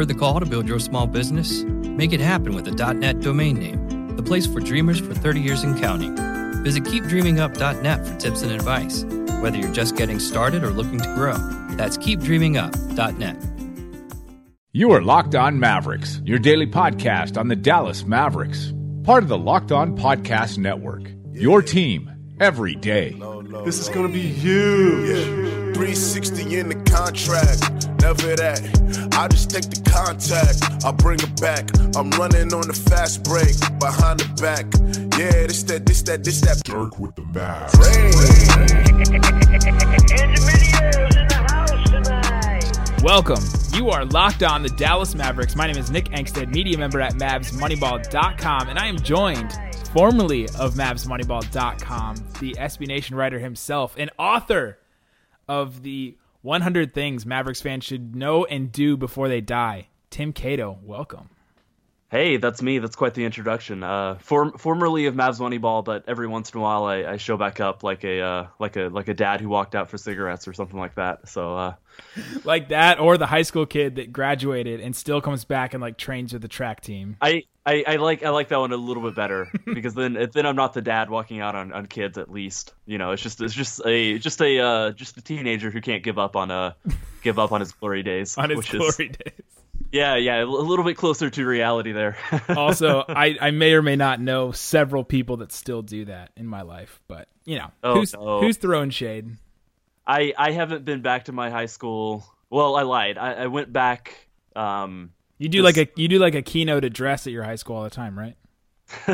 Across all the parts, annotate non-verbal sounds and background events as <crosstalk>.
Heard the call to build your small business? Make it happen with a .net domain name, the place for dreamers for 30 years and counting. Visit keepdreamingup.net for tips and advice, whether you're just getting started or looking to grow. That's keepdreamingup.net. You are Locked On Mavericks, your daily podcast on the Dallas Mavericks, part of the Locked On Podcast Network. Your team every day. This is going to be huge. 360 in the contract. Never that. I just take the contact. I bring it back. I'm running on the fast break. Behind the back. Yeah, this that, this that, this that. Dirk with the mask. Welcome. You are locked on the Dallas Mavericks. My name is Nick Angstadt, media member at MavsMoneyball.com, and I am joined, formerly of MavsMoneyball.com, the SB Nation writer himself, and author of the 100 things Mavericks fans should know and do before they die. Tim Cato, welcome. Hey, that's me. That's quite the introduction. Uh, form, formerly of Mavs Moneyball, but every once in a while I, I show back up like a uh, like a like a dad who walked out for cigarettes or something like that. So uh, <laughs> like that, or the high school kid that graduated and still comes back and like trains with the track team. I, I, I like I like that one a little bit better <laughs> because then then I'm not the dad walking out on, on kids at least. You know, it's just it's just a just a uh, just a teenager who can't give up on uh give up on his glory days. <laughs> on his glory is, days. Yeah, yeah, a little bit closer to reality there. <laughs> also, I, I may or may not know several people that still do that in my life, but you know, oh, who's no. who's throwing shade? I I haven't been back to my high school. Well, I lied. I, I went back. Um, you do this... like a you do like a keynote address at your high school all the time, right? <laughs>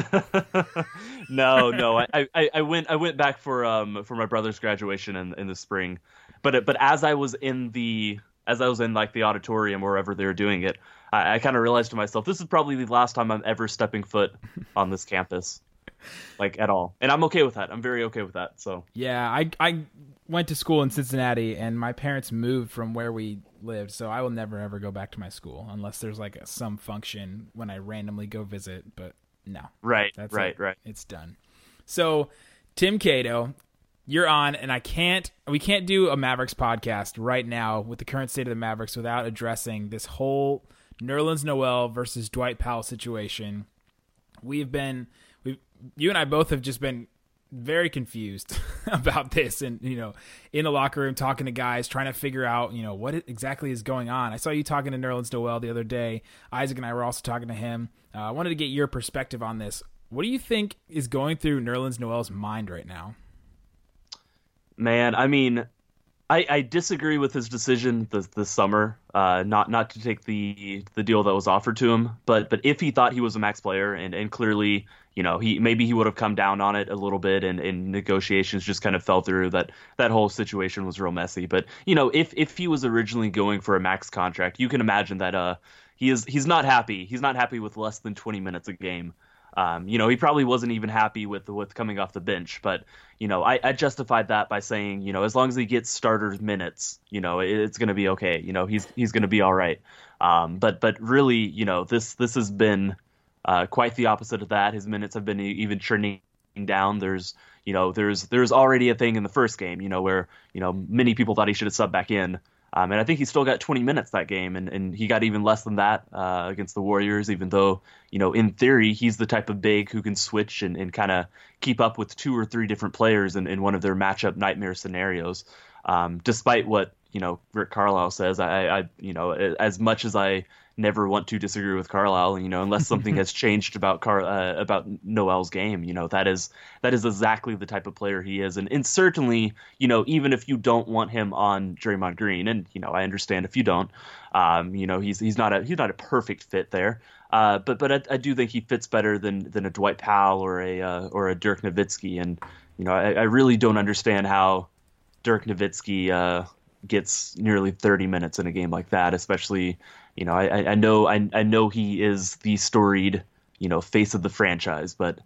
no, no. I, I, I went I went back for um for my brother's graduation in in the spring, but but as I was in the as I was in like the auditorium wherever they were doing it, I, I kind of realized to myself, this is probably the last time I'm ever stepping foot <laughs> on this campus, like at all. And I'm okay with that. I'm very okay with that. So yeah, I I went to school in Cincinnati, and my parents moved from where we lived, so I will never ever go back to my school unless there's like a, some function when I randomly go visit. But no, right, right, it. right. It's done. So Tim Cato, you're on, and I can't. We can't do a Mavericks podcast right now with the current state of the Mavericks without addressing this whole Nerlens Noel versus Dwight Powell situation. We've been, we, you and I both have just been very confused <laughs> about this, and you know, in the locker room talking to guys, trying to figure out, you know, what exactly is going on. I saw you talking to Nerlens Noel the other day. Isaac and I were also talking to him. Uh, I wanted to get your perspective on this. What do you think is going through Nerlens Noel's mind right now? Man, I mean, I, I disagree with his decision this, this summer, uh, not not to take the the deal that was offered to him. But but if he thought he was a max player, and, and clearly, you know, he maybe he would have come down on it a little bit, and, and negotiations just kind of fell through. That that whole situation was real messy. But you know, if if he was originally going for a max contract, you can imagine that uh he is he's not happy. He's not happy with less than twenty minutes a game. Um, you know, he probably wasn't even happy with with coming off the bench, but you know, I, I justified that by saying, you know, as long as he gets starters minutes, you know, it, it's going to be okay. You know, he's he's going to be all right. Um, but but really, you know, this this has been uh, quite the opposite of that. His minutes have been even trending down. There's you know, there's there's already a thing in the first game, you know, where you know many people thought he should have subbed back in. Um, and I think he still got 20 minutes that game, and, and he got even less than that uh, against the Warriors, even though, you know, in theory, he's the type of big who can switch and, and kind of keep up with two or three different players in, in one of their matchup nightmare scenarios. Um, despite what, you know, Rick Carlisle says, I, I, you know, as much as I never want to disagree with Carlisle. You know, unless something <laughs> has changed about Car uh, about Noel's game. You know, that is that is exactly the type of player he is, and and certainly, you know, even if you don't want him on Draymond Green, and you know, I understand if you don't, um, you know, he's he's not a he's not a perfect fit there. Uh, but but I, I, do think he fits better than than a Dwight Powell or a uh, or a Dirk Nowitzki, and you know, I, I really don't understand how Dirk Nowitzki uh, gets nearly 30 minutes in a game like that, especially you know, I, I know I, I know he is the storied, you know, face of the franchise, but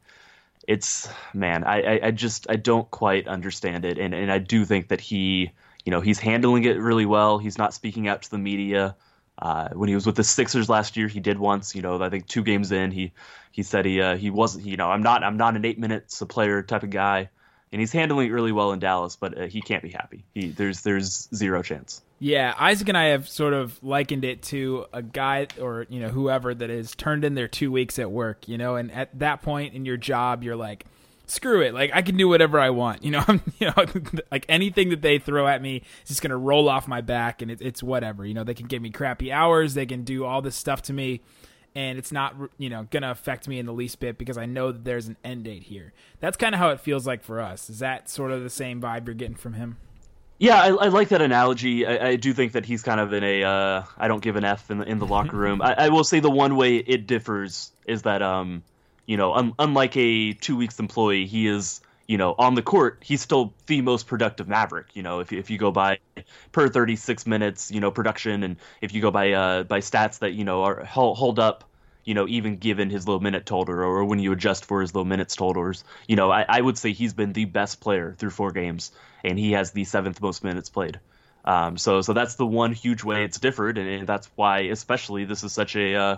it's man, I, I just I don't quite understand it, and and I do think that he, you know, he's handling it really well. He's not speaking out to the media. Uh, when he was with the Sixers last year, he did once. You know, I think two games in, he he said he uh, he wasn't. You know, I'm not I'm not an eight minutes a player type of guy. And he's handling it really well in Dallas, but uh, he can't be happy. He there's there's zero chance. Yeah, Isaac and I have sort of likened it to a guy or you know whoever that has turned in their two weeks at work, you know, and at that point in your job, you're like, screw it, like I can do whatever I want, you know, <laughs> you know, <laughs> like anything that they throw at me is just gonna roll off my back, and it, it's whatever, you know, they can give me crappy hours, they can do all this stuff to me, and it's not you know gonna affect me in the least bit because I know that there's an end date here. That's kind of how it feels like for us. Is that sort of the same vibe you're getting from him? Yeah, I, I like that analogy. I, I, do think that he's kind of in a uh, I don't give an f in the in the <laughs> locker room. I, I, will say the one way it differs is that um, you know, un, unlike a two weeks employee, he is you know on the court he's still the most productive Maverick. You know, if if you go by per thirty six minutes, you know, production, and if you go by uh by stats that you know are hold, hold up you know, even given his low minute total or when you adjust for his low minutes totals, you know, I, I, would say he's been the best player through four games, and he has the seventh most minutes played. Um, so, so that's the one huge way it's differed, and, and that's why, especially, this is such a uh,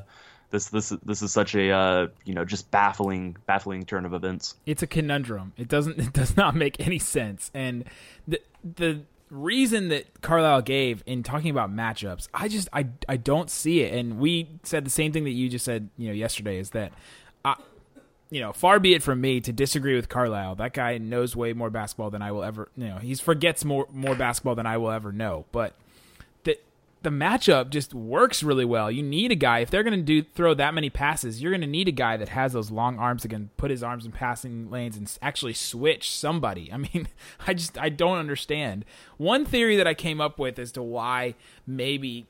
this this this is such a uh, you know just baffling baffling turn of events. It's a conundrum. It doesn't <laughs> it does not make any sense, and the the reason that Carlisle gave in talking about matchups, I just I I don't see it. And we said the same thing that you just said, you know, yesterday is that I you know, far be it from me to disagree with Carlisle. That guy knows way more basketball than I will ever, you know, he forgets more more basketball than I will ever know. But the matchup just works really well. You need a guy if they're going to do throw that many passes, you're going to need a guy that has those long arms that can put his arms in passing lanes and actually switch somebody. I mean, <laughs> I just I don't understand. One theory that I came up with as to why maybe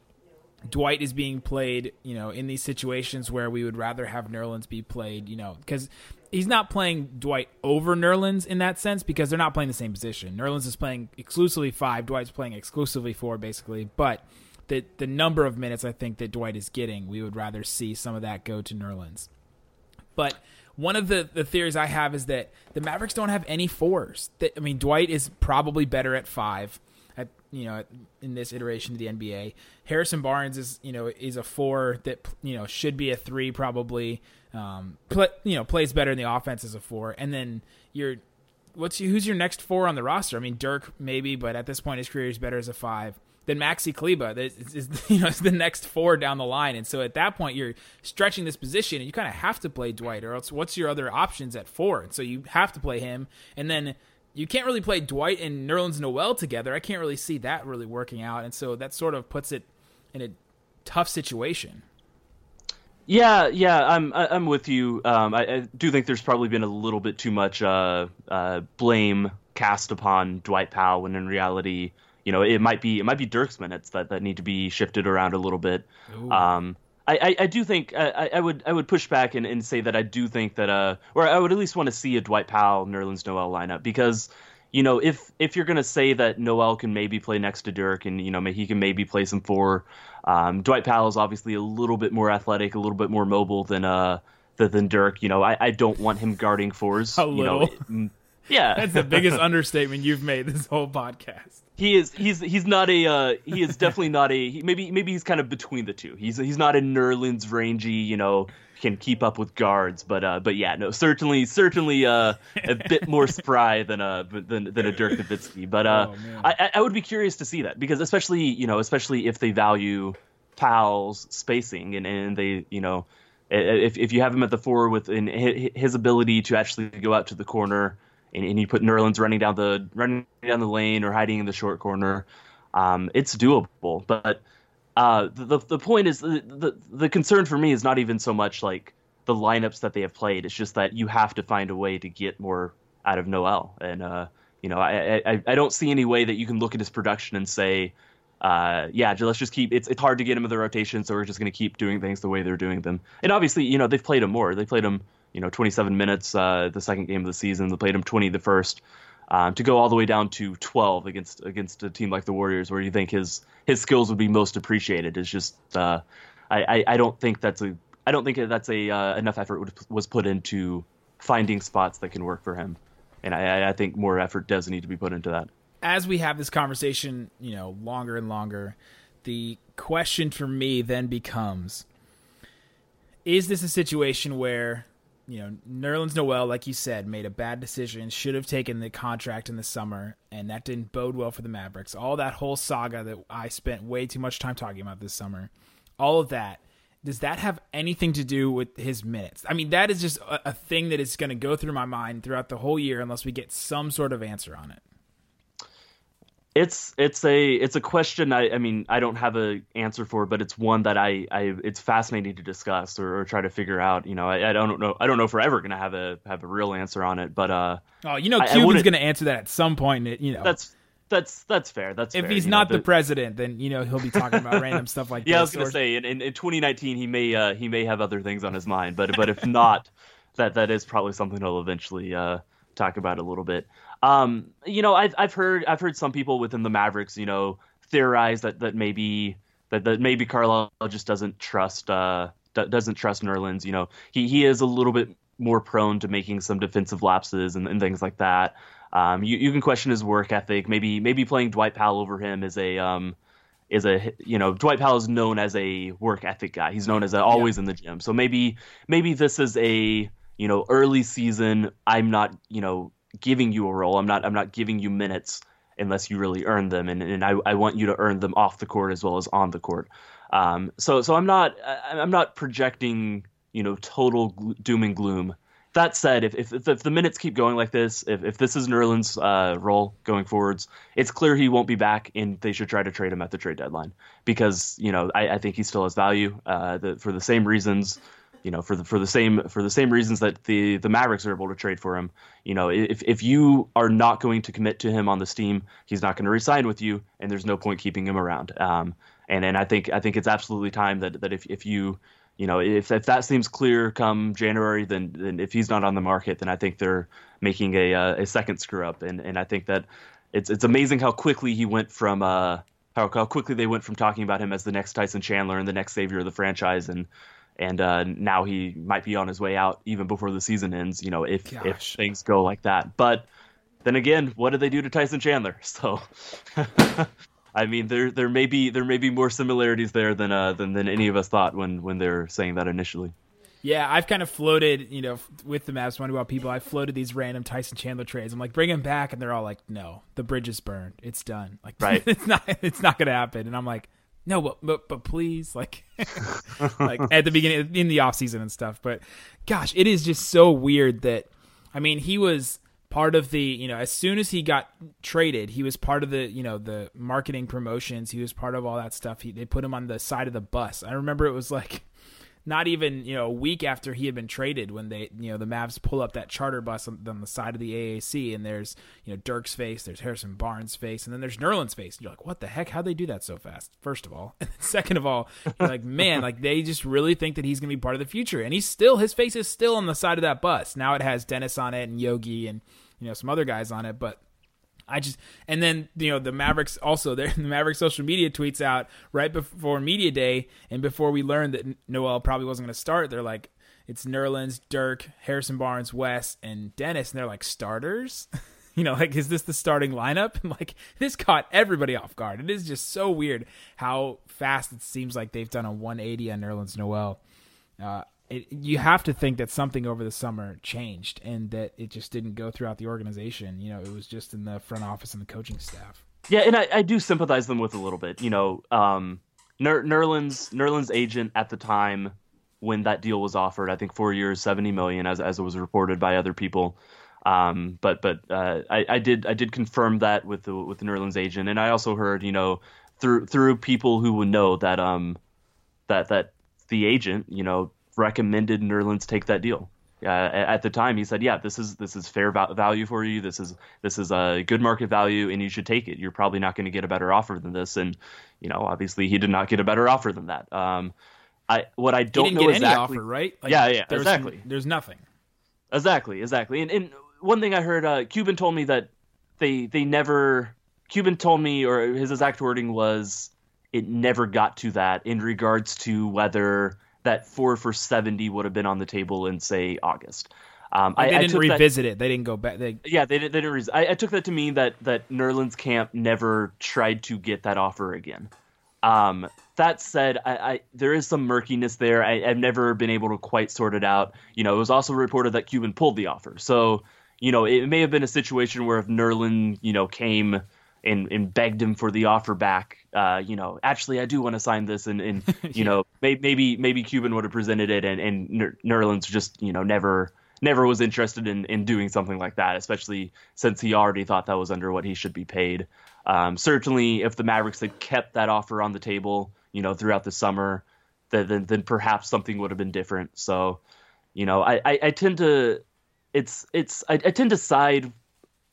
Dwight is being played, you know, in these situations where we would rather have Nerlens be played, you know, because he's not playing Dwight over Nerlens in that sense because they're not playing the same position. Nerlens is playing exclusively five, Dwight's playing exclusively four, basically, but the the number of minutes I think that Dwight is getting, we would rather see some of that go to Nerlens. But one of the, the theories I have is that the Mavericks don't have any fours. That I mean, Dwight is probably better at five. At you know, in this iteration of the NBA, Harrison Barnes is you know is a four that you know should be a three probably. Um, you know, plays better in the offense as a four, and then you're what's who's your next four on the roster? I mean, Dirk maybe, but at this point his career is better as a five then Maxi Kleber is, is, <laughs> you know is the next four down the line, and so at that point you're stretching this position, and you kind of have to play Dwight, or else what's your other options at four? And so you have to play him, and then you can't really play Dwight and Nerlens Noel together. I can't really see that really working out, and so that sort of puts it in a tough situation. Yeah, yeah, I'm I'm with you. Um, I, I, do think there's probably been a little bit too much uh, uh, blame cast upon Dwight Powell, when in reality you know, it might be it might be Dirk's minutes that, that need to be shifted around a little bit. Um, I, I, I, do think I, I would I would push back and, and say that I do think that uh or I would at least want to see a Dwight Powell Nerlens Noel lineup because you know if if you're gonna say that Noel can maybe play next to Dirk and you know he can maybe play some four, um, Dwight Powell is obviously a little bit more athletic, a little bit more mobile than uh than Dirk. You know I, I don't want him guarding fours. A you little. know, yeah, <laughs> that's the biggest <laughs> understatement you've made this whole podcast he is he's he's not a uh, he is definitely not a he, maybe maybe he's kind of between the two. He's he's not a Nerlens rangy, you know, can keep up with guards, but uh, but yeah, no, certainly certainly uh, a bit more spry than a than than a Dirk Nowitzki. But uh, oh, I I would be curious to see that because especially you know especially if they value Powell's spacing and and they you know if if you have him at the four with in his ability to actually go out to the corner and, and you put Nerlens running down the running down the lane or hiding in the short corner, um, it's doable. But uh, the the point is the, the the concern for me is not even so much like the lineups that they have played. It's just that you have to find a way to get more out of Noel, and uh, you know I, I I don't see any way that you can look at his production and say. Uh, yeah, let's just keep. It's it's hard to get him in the rotation, so we're just going to keep doing things the way they're doing them. And obviously, you know, they've played him more. They played him you know 27 minutes uh, the second game of the season. They played him 20 the first. Um, to go all the way down to 12 against against a team like the Warriors, where you think his his skills would be most appreciated, is just uh, I, I, I don't think that's a I don't think that's a uh, enough effort was put into finding spots that can work for him, and I, I think more effort does need to be put into that. As we have this conversation, you know, longer and longer, the question for me then becomes: Is this a situation where you know, Nerlens Noel, like you said, made a bad decision, should have taken the contract in the summer, and that didn't bode well for the Mavericks. All that whole saga that I spent way too much time talking about this summer, all of that, does that have anything to do with his minutes? I mean, that is just a, a thing that is going to go through my mind throughout the whole year unless we get some sort of answer on it. It's it's a it's a question I I mean I don't have a answer for, but it's one that I, I it's fascinating to discuss or, or try to figure out. You know, I, I don't know I don't know if we're ever gonna have a have a real answer on it, but uh Oh, you know, Cuban's going to answer that at some point. You know, that's that's that's fair. That's if fair, he's you know, not the but- president, then you know he'll be talking about <laughs> random stuff like Yeah, I was gonna or- say in, in, in 2019 he may uh, he may have other things on his mind, but but if not, that that is probably something he'll eventually uh, talk about a little bit. Um, you know, I've I've heard I've heard some people within the Mavericks, you know, theorize that that maybe that that maybe Carlisle just doesn't trust uh do- doesn't trust Nerlens. You know, he he is a little bit more prone to making some defensive lapses and, and things like that. Um, you you can question his work ethic. Maybe maybe playing Dwight Powell over him is a um is a you know Dwight Powell is known as a work ethic guy. He's known as a, always in the gym. So maybe maybe this is a you know early season. I'm not you know giving you a role. I'm not I'm not giving you minutes unless you really earn them, and and I, I want you to earn them off the court as well as on the court. Um, so so I'm not I'm not projecting you know total doom and gloom. That said, if, if if the minutes keep going like this, if, if this is Nerlens' uh, role going forwards, it's clear he won't be back, and they should try to trade him at the trade deadline because you know I, I think he still has value uh, the, for the same reasons, you know for the for the same for the same reasons that the the Mavericks are able to trade for him. You know if if you are not going to commit to him on this team, he's not going to resign with you, and there's no point keeping him around. Um, and and I think I think it's absolutely time that that if if you you know, if if that seems clear come January, then then if he's not on the market, then I think they're making a uh, a second screw up, and and I think that it's it's amazing how quickly he went from uh how how quickly they went from talking about him as the next Tyson Chandler and the next savior of the franchise, and and uh, now he might be on his way out even before the season ends. You know, if if things go like that, but then again, what did they do to Tyson Chandler? <laughs> So. <laughs> I mean, there there may be there may be more similarities there than uh than, than any of us thought when when they're saying that initially. Yeah, I've kind of floated, you know, with the Mavs Moneyball people. I floated these random Tyson Chandler trades. I'm like, bring him back, and they're all like, no, the bridge is burned. It's done. Like, <laughs> Right. it's not. It's not going to happen. And I'm like, no, but but, but please, like, <laughs> like at the beginning in the off season and stuff. But gosh, it is just so weird that, I mean, he was part of the you know as soon as he got traded he was part of the you know the marketing promotions. He was part of all that stuff. He, they put him on the side of the bus. I remember it was like not even you know a week after he had been traded when they you know the Mavs pull up that charter bus on, on the side of the AAC and there's you know Dirk's face, there's Harrison Barnes' face, and then there's Nerlens' face. And you're like, what the heck? How'd they do that so fast? First of all, <laughs> and second of all, you're like, man, like they just really think that he's gonna be part of the future, and he's still his face is still on the side of that bus. Now it has Dennis on it and Yogi and you know some other guys on it, but I just and then you know the Mavericks also <laughs> the Mavericks social media tweets out right before media day and before we learned that Noel probably wasn't going to start. They're like it's Nerlens, Dirk, Harrison Barnes, Wes, and Dennis, and they're like starters. <laughs> you know, like is this the starting lineup? <laughs> And like this caught everybody off guard. It is just so weird how fast it seems like they've done a 180 on Nerlens Noel. Uh, it, you have to think that something over the summer changed and that it just didn't go throughout the organization. You know, it was just in the front office and the coaching staff. Yeah, and I, I do sympathize them with a little bit. You know, um, Ner- Nerlens Nerlens agent at the time when that deal was offered, I think four years, seventy million, as as it was reported by other people. Um, but but uh, I, I did I did confirm that with the with the Nerlens agent, and I also heard you know through through people who would know that um that that the agent you know recommended Nerlens take that deal. Uh, at the time, he said, "Yeah, this is this is fair val- value for you. This is this is a good market value, and you should take it. You're probably not going to get a better offer than this." And you know, obviously, he did not get a better offer than that. Um, I what I don't didn't know get exactly. any offer, right? Yeah, yeah, there's, exactly. There's nothing. Exactly, exactly. And, and one thing I heard, uh, Cuban told me that they they never. Cuban told me, or his exact wording was, it never got to that in regards to whether that four for seventy would have been on the table in say August. Um, Like, I, they didn't took that- revisit it. They didn't go back. They yeah, they, didn't- they didn't. Re- I, I took that to mean that that Nerlens camp never tried to get that offer again. Um, that said, I, I, there is some murkiness there. I, have never been able to quite sort it out. You know, it was also reported that Cuban pulled the offer, so you know it may have been a situation where if Nerlens, you know, came and, and begged him for the offer back, uh, you know, actually I do want to sign this, and, and <laughs> you yeah. know maybe maybe Cuban would have presented it, and and Nerlens just you know never never was interested in in doing something like that, especially since he already thought that was under what he should be paid. Um, certainly, if the Mavericks had kept that offer on the table, you know, throughout the summer, then then, then perhaps something would have been different. So, you know, I, I, I tend to it's it's I, I, tend to side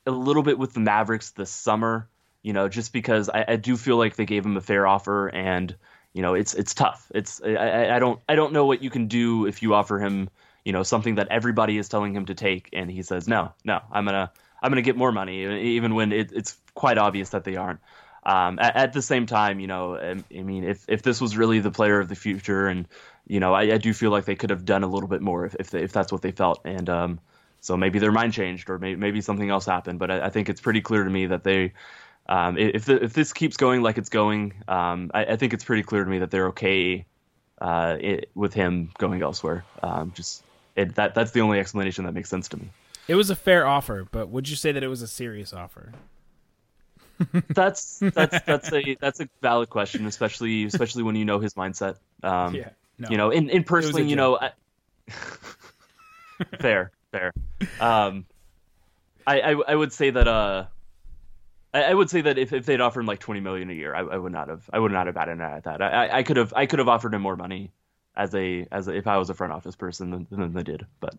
a little bit with the Mavericks this summer. You know, just because I, I do feel like they gave him a fair offer, and you know, it's it's tough. It's I, I don't I don't know what you can do if you offer him you know something that everybody is telling him to take, and he says no, no, I'm gonna I'm gonna get more money, even when it, it's quite obvious that they aren't. Um, at, at, the same time, you know, I, I, mean, if if this was really the player of the future, and you know, I, I do feel like they could have done a little bit more if if, they, if that's what they felt, and um, so maybe their mind changed, or maybe, maybe something else happened. But I, I think it's pretty clear to me that they, um, if the, if this keeps going like it's going, um, I, I, think it's pretty clear to me that they're okay uh, it, with him going elsewhere. Um, just it, that that's the only explanation that makes sense to me. It was a fair offer, but would you say that it was a serious offer? <laughs> that's that's that's a that's a valid question, especially especially when you know his mindset. Um, yeah, no. you know, in in personally, you know, I, <laughs> fair, fair. Um, I, I, I would say that uh, I, I, would say that if, if they'd offered him like twenty million a year, I, I would not have I would not have batted at that. I, I could have I could have offered him more money as a as a, if I was a front office person than, than they did. But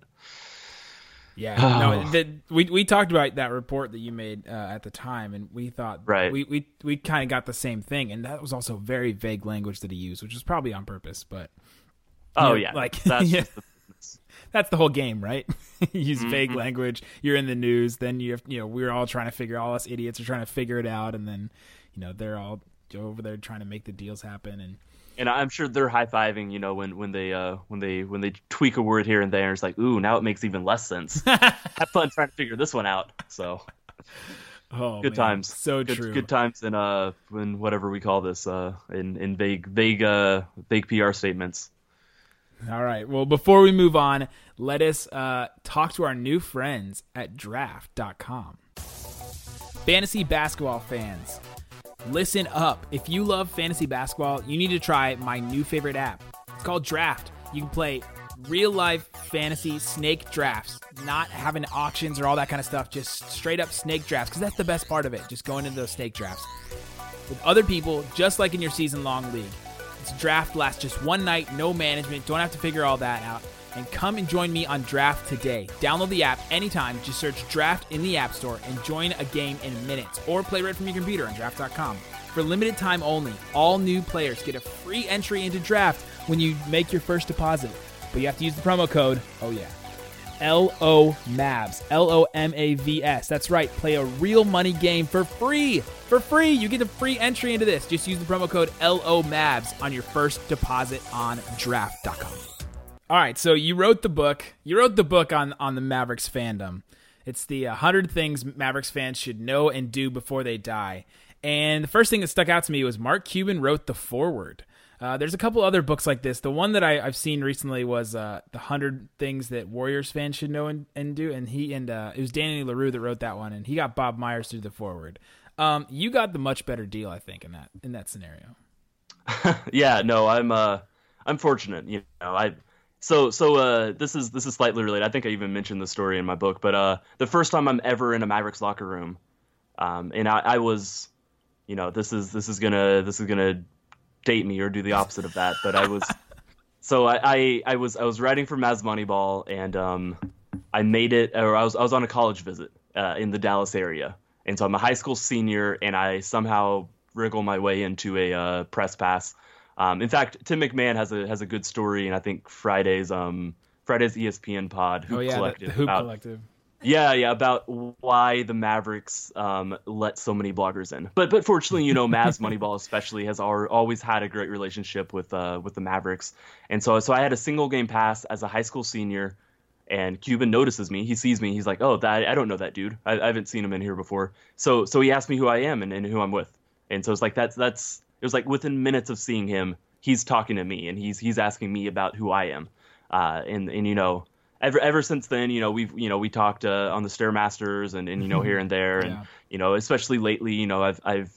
yeah, <sighs> no, the, we we talked about that report that you made uh, at the time, and we thought right. we we we kind of got the same thing, and that was also very vague language that he used, which was probably on purpose. But oh know, yeah, like that's <laughs> yeah. The, that's the whole game, right? <laughs> use mm-hmm. vague language. You're in the news, then you have you know we're all trying to figure all us idiots are trying to figure it out, and then you know they're all over there trying to make the deals happen and and I'm sure they're high fiving, you know, when when they uh when they when they tweak a word here and there. It's like, ooh, now it makes even less sense. <laughs> Have fun trying to figure this one out. So, oh, good man. times. So good, true. Good times in uh in whatever we call this uh in in vague vague uh vague PR statements. All right. Well, before we move on, let us uh, talk to our new friends at draft.com. Fantasy basketball fans, Listen up. If you love fantasy basketball, you need to try my new favorite app. It's called Draft. You can play real life fantasy snake drafts, not having auctions or all that kind of stuff, just straight up snake drafts, because that's the best part of it, just going into those snake drafts with other people, just like in your season long league. This draft lasts just one night, no management, don't have to figure all that out and come and join me on Draft today. Download the app anytime. Just search Draft in the App Store and join a game in minutes or play right from your computer on draft.com. For limited time only, all new players get a free entry into Draft when you make your first deposit. But you have to use the promo code, oh yeah, L O MAVS. L O M A V S. That's right. Play a real money game for free. For free. You get a free entry into this. Just use the promo code L O MAVS on your first deposit on draft.com. All right, so you wrote the book. You wrote the book on on the Mavericks fandom. It's the 100 things Mavericks fans should know and do before they die. And the first thing that stuck out to me was Mark Cuban wrote the foreword. Uh, there's a couple other books like this. The one that I, have seen recently was uh, the hundred things that Warriors fans should know and, and do, and he and uh, it was Danny Leroux that wrote that one, and he got Bob Myers do the foreword. Um, you got the much better deal, I think, in that in that scenario. <laughs> yeah, no, I'm uh, I'm fortunate. You know, I so so uh, this is this is slightly related. I think I even mentioned the story in my book, but uh, the first time I'm ever in a Mavericks locker room, um, and I, I was, you know, this is this is gonna this is gonna date me or do the opposite of that, but I was. <laughs> so I, I, I was I was writing for Mavs Moneyball and um, I made it or I was I was on a college visit uh, in the Dallas area and so I'm a high school senior and I somehow wriggle my way into a uh, press pass um, in fact, Tim McMahon has a has a good story, and I think Friday's um Friday's ESPN pod Hoop oh, yeah, Collective. Hoop about, Collective. Yeah, yeah, about why the Mavericks um, let so many bloggers in. But but fortunately, you know, Mavs <laughs> Moneyball especially has always had a great relationship with uh, with the Mavericks, and so so I had a single game pass as a high school senior, and Cuban notices me. He sees me. He's like, "Oh, that I don't know that dude. I, I haven't seen him in here before." So so he asked me who I am and, and who I'm with, and so it's like that's that's it was like within minutes of seeing him, he's talking to me and he's he's asking me about who I am. Uh, and and you know, ever ever since then, you know, we've you know we talked uh, on the stairmasters and and you know <laughs> here and there, and Yeah. you know, especially lately, you know, I've I've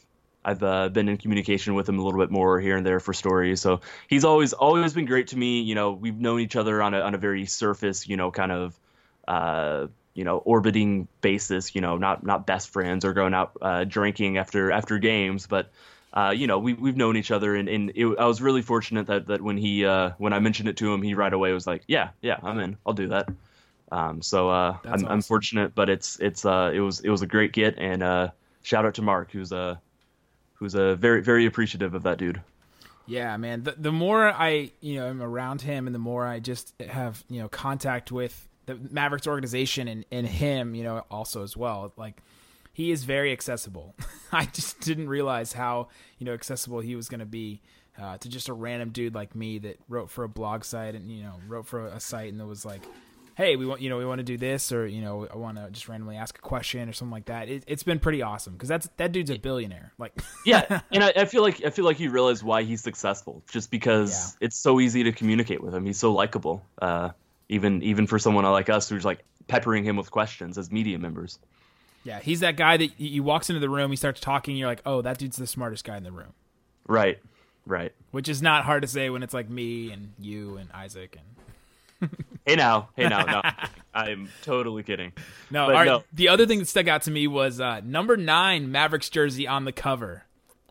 I've uh, been in communication with him a little bit more here and there for stories. So he's always always been great to me. You know, we've known each other on a on a very surface, you know, kind of uh, you know, orbiting basis. You know, not not best friends or going out uh, drinking after after games, but uh, you know, we we've known each other, and, and it, I was really fortunate that that when he uh, when I mentioned it to him, he right away was like, yeah, yeah, I'm in, I'll do that. Um, so uh, I'm, That's I'm fortunate, but it's it's uh, it was it was a great get, and uh, shout out to Mark, who's a who's a very very appreciative of that dude. Yeah, man. The, the more I, you know, am around him and the more I just have, you know, contact with the Mavericks organization and, and him, you know, also as well. Like, he is very accessible. <laughs> I just didn't realize how, you know, accessible he was going to be uh, to just a random dude like me that wrote for a blog site and, you know, wrote for a site and that was like, hey, we want, you know, we want to do this or, you know, I want to just randomly ask a question or something like that. It, it's been pretty awesome because that's, that dude's a billionaire. Like, <laughs> yeah, and I, I feel like I feel like you realize why he's successful, just because it's so easy to communicate with him. He's so likable, uh, even even for someone like us who's like peppering him with questions as media members. Yeah, he's that guy that he walks into the room, he starts talking, you're like, oh, that dude's the smartest guy in the room. Right, right. Which is not hard to say when it's like me and you and Isaac and <laughs> Hey now, hey now, no, I'm totally kidding. no. But all right, no. The other thing that stuck out to me was uh, number nine Mavericks jersey on the cover.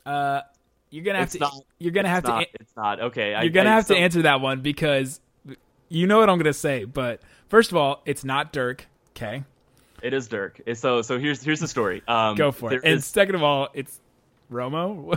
Uh, you're gonna have It's to not- you're gonna have not. to It's not okay. You're gonna I- have so- to answer that one because you know what I'm gonna say. But first of all, it's not Dirk. Okay, It is Dirk. So so here's here's the story. Um, go for it. And is- second of all, it's Romo.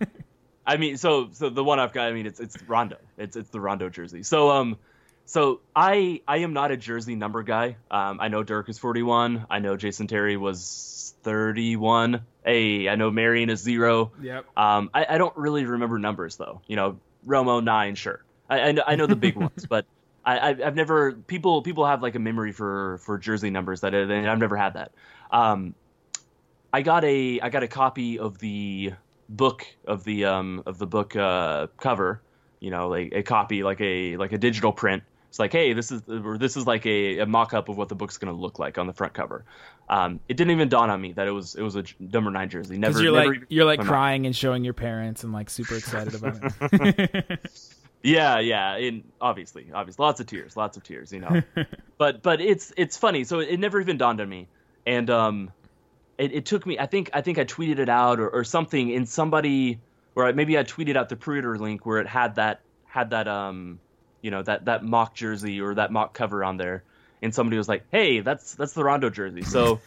<laughs> I mean, so so the one I've got, I mean, it's it's Rondo. It's it's the Rondo jersey. So um, so I I am not a jersey number guy. Um, I know Dirk is 41. I know Jason Terry was 31. Hey, I know Marion is zero. yep. Um, I, I don't really remember numbers though. You know, Romo nine, sure. I I know, I know the big <laughs> ones, but I I've, I've never people people have like a memory for for jersey numbers that and I've never had that. Um, I got a I got a copy of the book of the um of the book uh cover. You know, like a copy like a like a digital print. It's like, hey, this is or this is like a, a mock-up of what the book's going to look like on the front cover. Um, it didn't even dawn on me that it was it was a number nine jersey. Never, Because you're never like even- you're like crying and showing your parents and like super excited about it. <laughs> <laughs> Yeah, yeah, and obviously, obviously, lots of tears, lots of tears, you know. <laughs> but but it's it's funny. So it never even dawned on me, and um, it, it took me. I think I think I tweeted it out or, or something, and somebody, or maybe I tweeted out the pre-order link where it had that had that um, you know, that that mock jersey or that mock cover on there, and somebody was like, "Hey, that's that's the Rondo jersey." So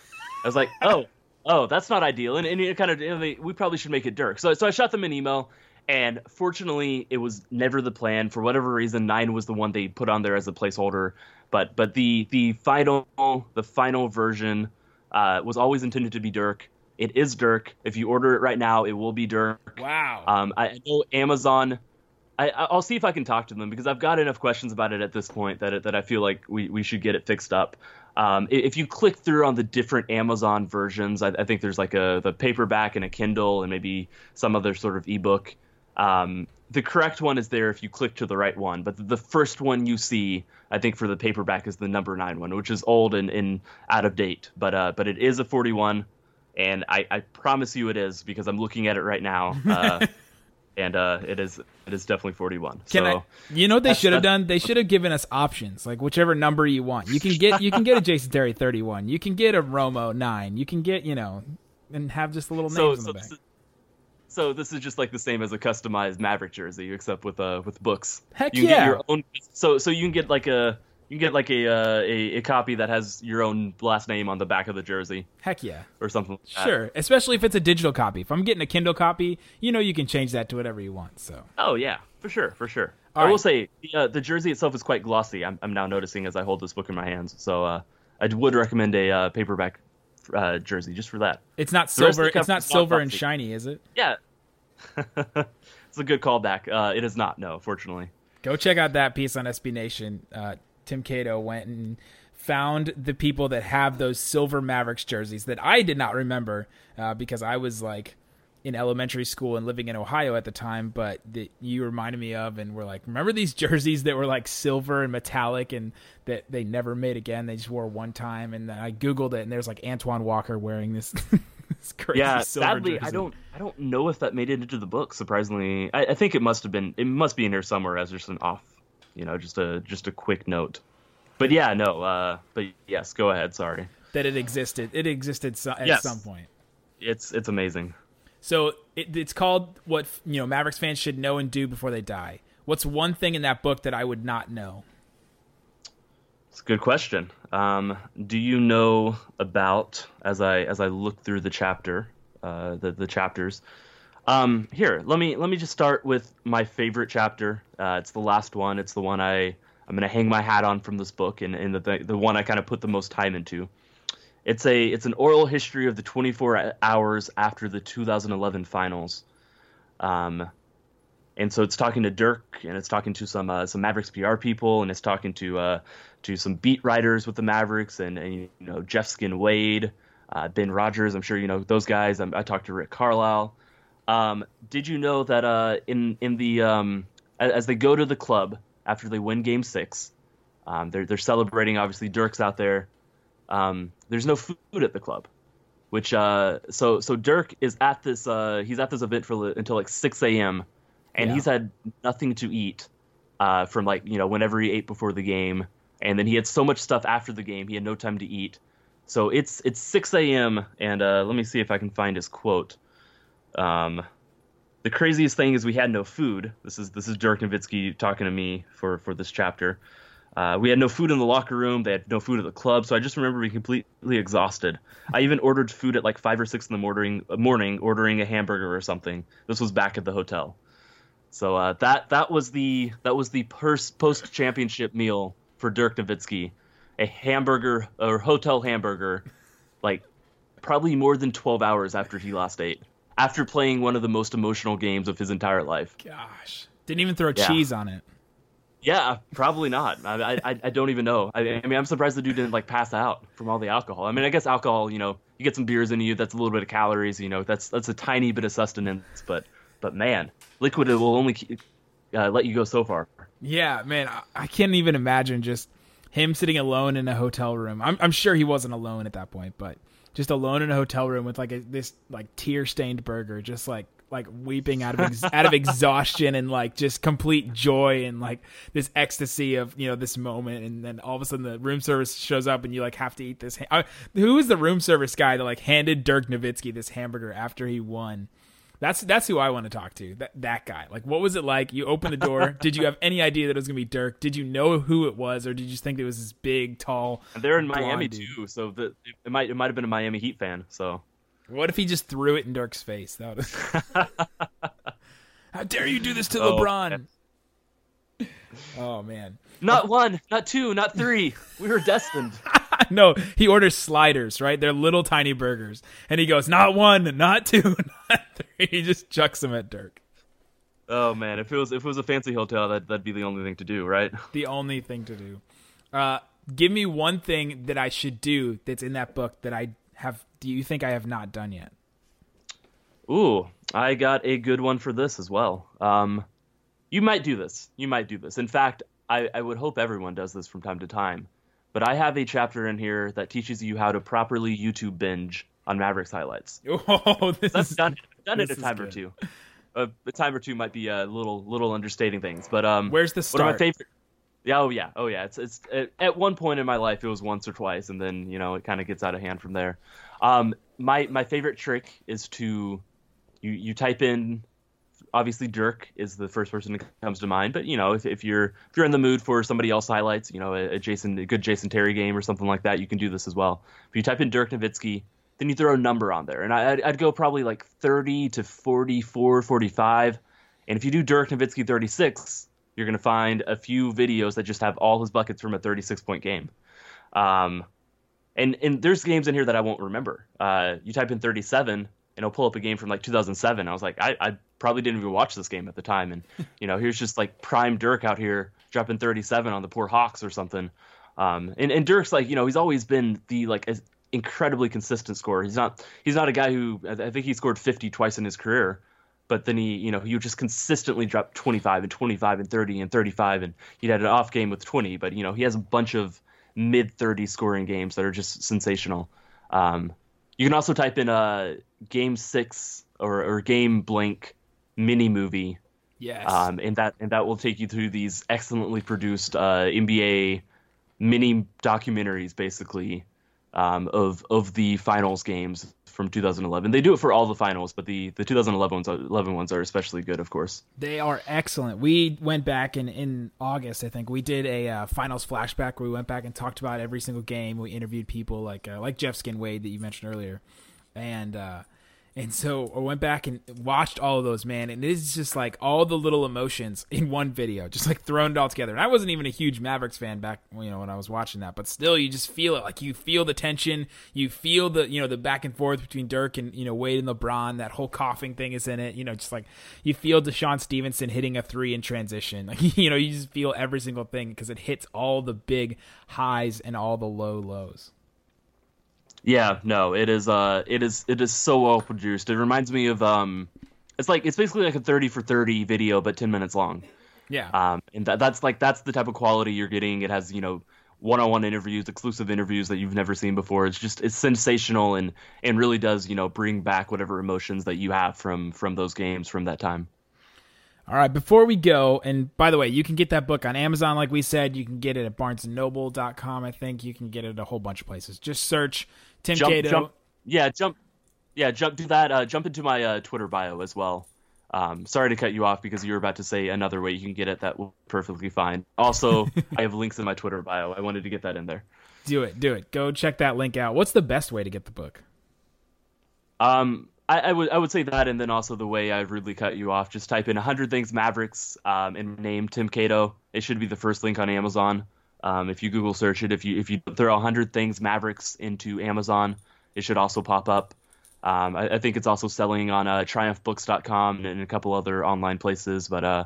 I was like, "Oh, oh, that's not ideal," and, and it kind of you know, they- we probably should make it Dirk. So so I shot them an email. And fortunately, it was never the plan. For whatever reason, nine was the one they put on there as a placeholder. But but the the final the final version uh, was always intended to be Dirk. It is Dirk. If you order it right now, it will be Dirk. wow. Um, I know Amazon. I, I'll see if I can talk to them because I've got enough questions about it at this point that it, that I feel like we, we should get it fixed up. Um, if you click through on the different Amazon versions, I, I think there's like a the paperback and a Kindle and maybe some other sort of ebook. Um, the correct one is there if you click to the right one, but the first one you see, I think for the paperback is the number nine one, which is old and, and out of date. But uh, but it is a 41, and I, I promise you it is because I'm looking at it right now. <laughs> Uh, and uh, it is it is definitely 41. Can so I? You know what they should have done? They should have given us options, like whichever number you want. You can get you can get a Jason Terry thirty one. You can get a Romo nine. You can get you know, and have just a little names so on so the back. So this is just like the same as a customized Maverick jersey, except with uh with books. Heck you yeah. Get your own, so so you can get like a you can get like a, uh, a a copy that has your own last name on the back of the jersey Heck yeah, or something. Like sure. Especially if it's a digital copy. If I'm getting a Kindle copy, you know you can change that to whatever you want. So Oh yeah, for sure, for sure. All I will say the, uh, the jersey itself is quite glossy. I'm, I'm now noticing as I hold this book in my hands. So uh, I would recommend a uh, paperback uh, jersey just for that. it's not The silver. It's not silver and shiny, is it? Yeah, <laughs> it's a good callback. Uh, it is not. No, fortunately. Go check out that piece on SB Nation. Uh, Tim Cato went and found the people that have those silver Mavericks jerseys that I did not remember uh, because I was like in elementary school and living in Ohio at the time, but that you reminded me of, and we're like, remember these <laughs> jerseys that were like silver and metallic, and that they never made again. They just wore one time, and then I googled it, and there's like Antoine Walker wearing this. <laughs> <laughs> this crazy yeah, silver sadly, jersey. I don't, I don't know if that made it into the book. Surprisingly, I, I think it must have been, it must be in here somewhere as just an off, you know, just a, just a quick note. But yeah, no, uh, but yes, go ahead. Sorry, that it existed. It existed so, at Yes. some point. it's, it's amazing. So it, it's called what you know Mavericks fans should know and do before they die. What's one thing in that book that I would not know? It's a good question. Um, do you know about as I as I look through the chapter, uh, the the chapters? Um, here, let me let me just start with my favorite chapter. Uh, it's the last one. It's the one I I'm gonna hang my hat on from this book, and, and the the one I kind of put the most time into. It's a it's an oral history of the 24 hours after the 2011 finals. Um, and so it's talking to Dirk, and it's talking to some uh, some Mavericks PR people, and it's talking to uh, to some beat writers with the Mavericks, and, and you know Jeff Skin Wade, uh, Ben Rogers. I'm sure you know those guys. i I talked to Rick Carlisle. Um, did you know that uh, in in the um, as they go to the club after they win Game Six, um, they're they're celebrating. Obviously, Dirk's out there. Um, there's no food at the club, which uh, so so Dirk is at this uh, he's at this event for until like 6 a.m. and Yeah. he's had nothing to eat uh, from like you know whenever he ate before the game, and then he had so much stuff after the game he had no time to eat. So it's it's 6 a.m. and uh, let me see if I can find his quote. Um, the craziest thing is we had no food. This is this is Dirk Nowitzki talking to me for for this chapter. Uh, we had no food in the locker room. They had no food at the club. So I just remember being completely exhausted. I even ordered food at like five or six in the morning, morning ordering a hamburger or something. This was back at the hotel. So uh, that that was the that was the post championship meal for Dirk Nowitzki, a hamburger or hotel hamburger, like probably more than twelve hours after he lost eight, after playing one of the most emotional games of his entire life. Gosh, didn't even throw Yeah. cheese on it. Yeah, probably not. I, I, I don't even know. I, I mean, I'm surprised the dude didn't like pass out from all the alcohol. I mean, I guess alcohol, you know, you get some beers into you. That's a little bit of calories. You know, that's that's a tiny bit of sustenance. But but man, liquid will only uh, let you go so far. Yeah, man, I, I can't even imagine just him sitting alone in a hotel room. I'm, I'm sure he wasn't alone at that point, but just alone in a hotel room with like a, this like tear stained burger, just like like weeping out of ex- <laughs> out of exhaustion and like just complete joy and like this ecstasy of you know this moment, and then all of a sudden the room service shows up and you like have to eat this. Ha- uh, who is the room service guy that like handed Dirk Nowitzki this hamburger after he won? That's that's who I want to talk to. That that guy. Like, what was it like? You opened the door. <laughs> did you have any idea that it was gonna be Dirk? Did you know who it was, or did you just think it was this big, tall? They're in Miami dude? too, so the, it might it might have been a Miami Heat fan. So What if he just threw it in Dirk's face? That would. <laughs> How dare you do this to Oh, LeBron? Oh man. not one, not two, not three. We were destined. <laughs> <laughs> No, he orders sliders, right? They're little tiny burgers, and he goes, "Not one, not two, <laughs> not three. He just chucks them at Dirk. Oh man, if it was if it was a fancy hotel, that that'd be the only thing to do, right? <laughs> the only thing to do. Uh, give me one thing that I should do that's in that book that I have. Do you think I have not done yet? Ooh, I got a good one for this as well. Um, you might do this. You might do this. In fact, I, I would hope everyone does this from time to time. But I have a chapter in here that teaches you how to properly YouTube binge on Mavericks highlights. <laughs> Oh, this I've is done, I've done it a time or two. Uh, a time or two might be a little little understating things, but um, Where's the one of my favorite. Yeah, oh yeah, oh yeah. It's it's at- at one point in my life it was once or twice, and then you know it kind of gets out of hand from there. Um, my my favorite trick is to you you type in obviously Dirk is the first person that comes to mind, but you know if, if you're if you're in the mood for somebody else highlights, you know a, a Jason a good Jason Terry game or something like that, you can do this as well. If you type in Dirk Nowitzki, then you throw a number on there, and I, I'd, I'd go probably like 30 to 44, 45, and if you do Dirk Nowitzki 36, you're gonna find a few videos that just have all his buckets from a 36 point game. Um, and and there's games in here that I won't remember. Uh, you type in 37, and it'll pull up a game from like 2007. I was like, I, I probably didn't even watch this game at the time, and <laughs> you know, here's just like prime Dirk out here dropping 37 on the poor Hawks or something. Um, and and Dirk's like, you know, he's always been the like incredibly consistent scorer. He's not he's not a guy who I think he scored 50 twice in his career, but then he you know he would just consistently drop 25 and 25 and 30 and 35 and he'd had an off game with 20, but you know he has a bunch of mid 30 scoring games that are just sensational. Um, you can also type in a game six or, or game blank mini movie. Yes. Um, and that and that will take you through these excellently produced uh, NBA mini documentaries, basically, um, of of the finals games from 2011. They do it for all the finals, but the the 2011 ones, 11 ones are especially good, of course. They are excellent. We went back in in August, I think. We did a uh, finals flashback where we went back and talked about every single game. We interviewed people like uh, like Jeff Skin Wade that you mentioned earlier, and. Uh, and so I went back and watched all of those, man, and it is just like all the little emotions <laughs> in one video, just like thrown all together. And I wasn't even a huge Mavericks fan back, you know, when I was watching that, but still, you just feel it. Like you feel the tension, you feel the, you know, the back and forth between Dirk and you know Wade and LeBron. That whole coughing thing is in it. You know, just like you feel DeShawn Stevenson hitting a three in transition. <laughs> Like you know, you just feel every single thing because it hits all the big highs and all the low lows. Yeah, no, it is. Uh, it is. It is so well produced. It reminds me of um, it's like it's basically like a thirty for thirty video, but ten minutes long. Yeah. Um, and that, that's like that's the type of quality you're getting. It has you know one-on-one interviews, exclusive interviews that you've never seen before. It's just it's sensational and and really does you know bring back whatever emotions that you have from from those games from that time. All right, before we go, and by the way, you can get that book on Amazon, like we said. You can get it at barnesandnoble.com, I think. You can get it at a whole bunch of places. Just search Tim jump, Cato. Jump, yeah, jump. Yeah, jump. Do that. Uh, jump into my uh, Twitter bio as well. Um, sorry to cut you off because you were about to say another way you can get it. That will perfectly fine. Also, <laughs> I have links in my Twitter bio. I wanted to get that in there. Do it. Do it. Go check that link out. What's the best way to get the book? Um, I, I, would I would say that, and then also the way I rudely cut you off. Just type in hundred things Mavericks um, and name Tim Cato. It should be the first link on Amazon. Um, if you Google search it, if you if you throw hundred things Mavericks into Amazon, it should also pop up. Um, I, I, think it's also selling on uh, TriumphBooks.com and a couple other online places, but uh,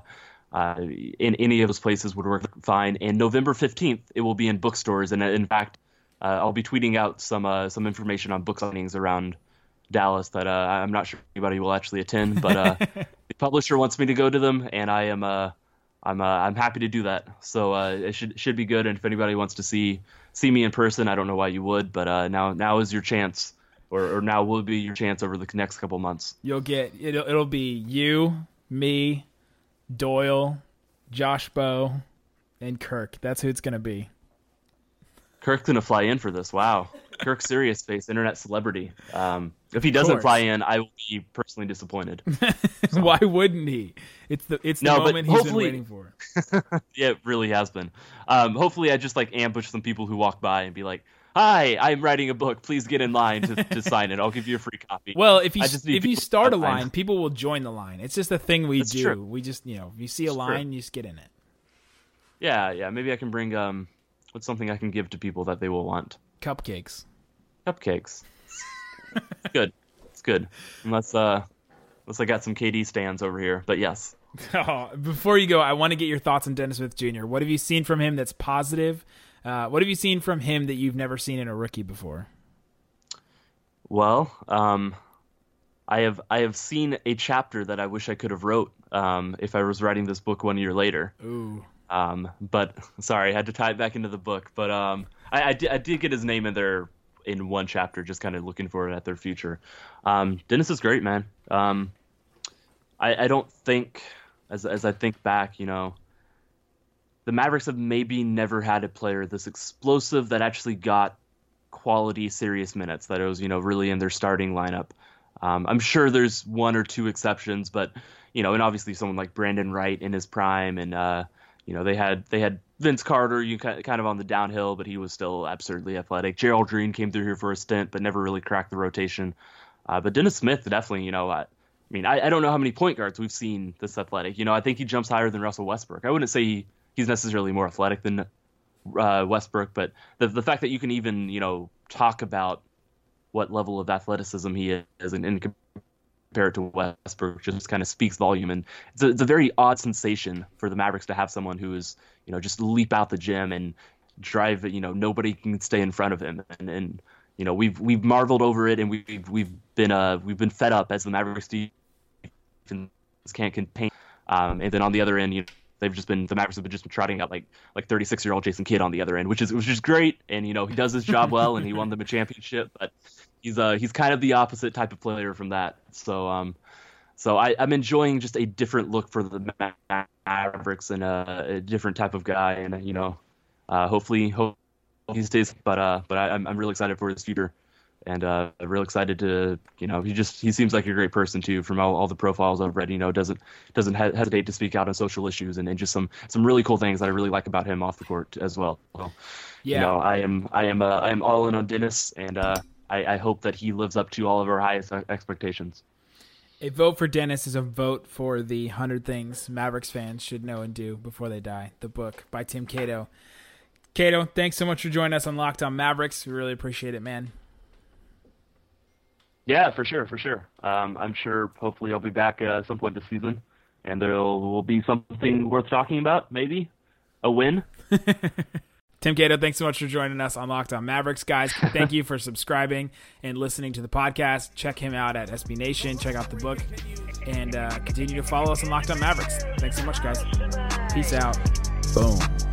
uh, in any of those places would work fine. And November fifteenth, it will be in bookstores, and uh, in fact, uh, I'll be tweeting out some uh, some information on book signings around Dallas that I'm not sure anybody will actually attend, but <laughs> the publisher wants me to go to them, and I am I'm uh, I'm happy to do that. So uh, it should should be good. And if anybody wants to see see me in person, I don't know why you would, but uh, now now is your chance, or, or now will be your chance over the next couple months. You'll get it'll it'll be you, me, Doyle, Josh Bowe, and Kirk. That's who it's gonna be. Kirk's gonna fly in for this. Wow, Kirk Serious Face, internet celebrity. Um, if he doesn't fly in, I will be personally disappointed. So. <laughs> Why wouldn't he? It's the it's the no, moment he's been waiting for. <laughs> yeah, it really has been. Um, hopefully, I just like ambush some people who walk by and be like, "Hi, I'm writing a book. Please get in line to, to <laughs> sign it. I'll give you a free copy." Well, if you if you start a line, people will join the line. It's just a thing we That's do. True. We just you know, if you see a line, true. you just get in it. Yeah, yeah. Maybe I can bring um, what's something I can give to people that they will want? Cupcakes. Cupcakes. it's <laughs> good. It's good. Unless uh, unless I got some KD stands over here, but yes. <laughs> Oh, before you go, I want to get your thoughts on Dennis Smith Jr. What have you seen from him that's positive? Uh, what have you seen from him that you've never seen in a rookie before? Well, um, I have I have seen a chapter that I wish I could have wrote um, if I was writing this book one year later. Ooh. Um, but <laughs> sorry, I had to tie it back into the book. But um, I, I, did, I did get his name in there in one chapter, just kind of looking for it at their future. Um, Dennis is great, man. Um, I, I don't think, as as I think back, you know, the Mavericks have maybe never had a player this explosive that actually got quality, serious minutes. That was, you know, really in their starting lineup. Um, I'm sure there's one or two exceptions, but you know, and obviously someone like Brandan Wright in his prime, and uh, you know, they had they had Vince Carter, you kind of on the downhill, but he was still absurdly athletic. Gerald Green came through here for a stint, but never really cracked the rotation. Uh, but Dennis Smith definitely, you know, I, I mean, I, I, don't know how many point guards we've seen this athletic. You know, I think he jumps higher than Russell Westbrook. I wouldn't say he, he's necessarily more athletic than uh, Westbrook, but the the fact that you can even you know talk about what level of athleticism he is and, and compare it to Westbrook just kind of speaks volume. And it's a, it's a very odd sensation for the Mavericks to have someone who is, you know, just leap out the gym and drive, it. you know, nobody can stay in front of him. And, and you know we've we've marveled over it and we've we've been uh we've been fed up as the Mavericks defense can't contain. Um, and then on the other end, you know, they've just been the Mavericks have been just been trotting out like like 36 year old Jason Kidd on the other end, which is which is great. And you know he does his job <laughs> well, and he won them a championship. But he's uh he's kind of the opposite type of player from that. So um so I, I'm enjoying just a different look for the Mavericks and a, a different type of guy, and you know uh, hopefully hope he stays. But uh but I, I'm I'm really excited for his future. And uh, real excited to, you know, he just he seems like a great person too. From all, all the profiles I've read, you know, doesn't doesn't he- hesitate to speak out on social issues and, and just some some really cool things that I really like about him off the court as well. So, Yeah. you know, I am I am uh, I am all in on Dennis, and uh, I, I hope that he lives up to all of our highest expectations. A vote for Dennis is a vote for the 100 Things Mavericks fans should know and do before they die, the book by Tim Cato. Cato, thanks so much for joining us on Locked On Mavericks. We really appreciate it, man. Yeah, for sure, for sure. Um, I'm sure. Hopefully, I'll be back uh, at some point this season, and there will be something worth talking about. Maybe a win. <laughs> Tim Cato, thanks so much for joining us on Locked On Mavericks, guys. <laughs> Thank you for subscribing and listening to the podcast. Check him out at SB Nation. Check out the book, and uh, continue to follow us on Locked On Mavericks. Thanks so much, guys. Peace out. Boom.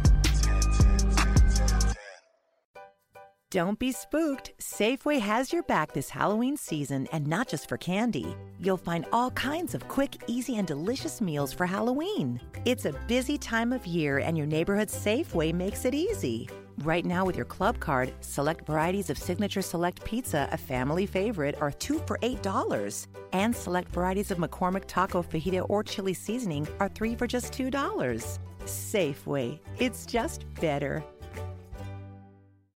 Don't be spooked. Safeway has your back this Halloween season, and not just for candy. You'll find all kinds of quick, easy, and delicious meals for Halloween. It's a busy time of year, and your neighborhood Safeway makes it easy. Right now, with your club card, select varieties of Signature Select Pizza, a family favorite, are two for $8. And select varieties of McCormick Taco Fajita or Chili Seasoning are three for just $2. Safeway. It's just better.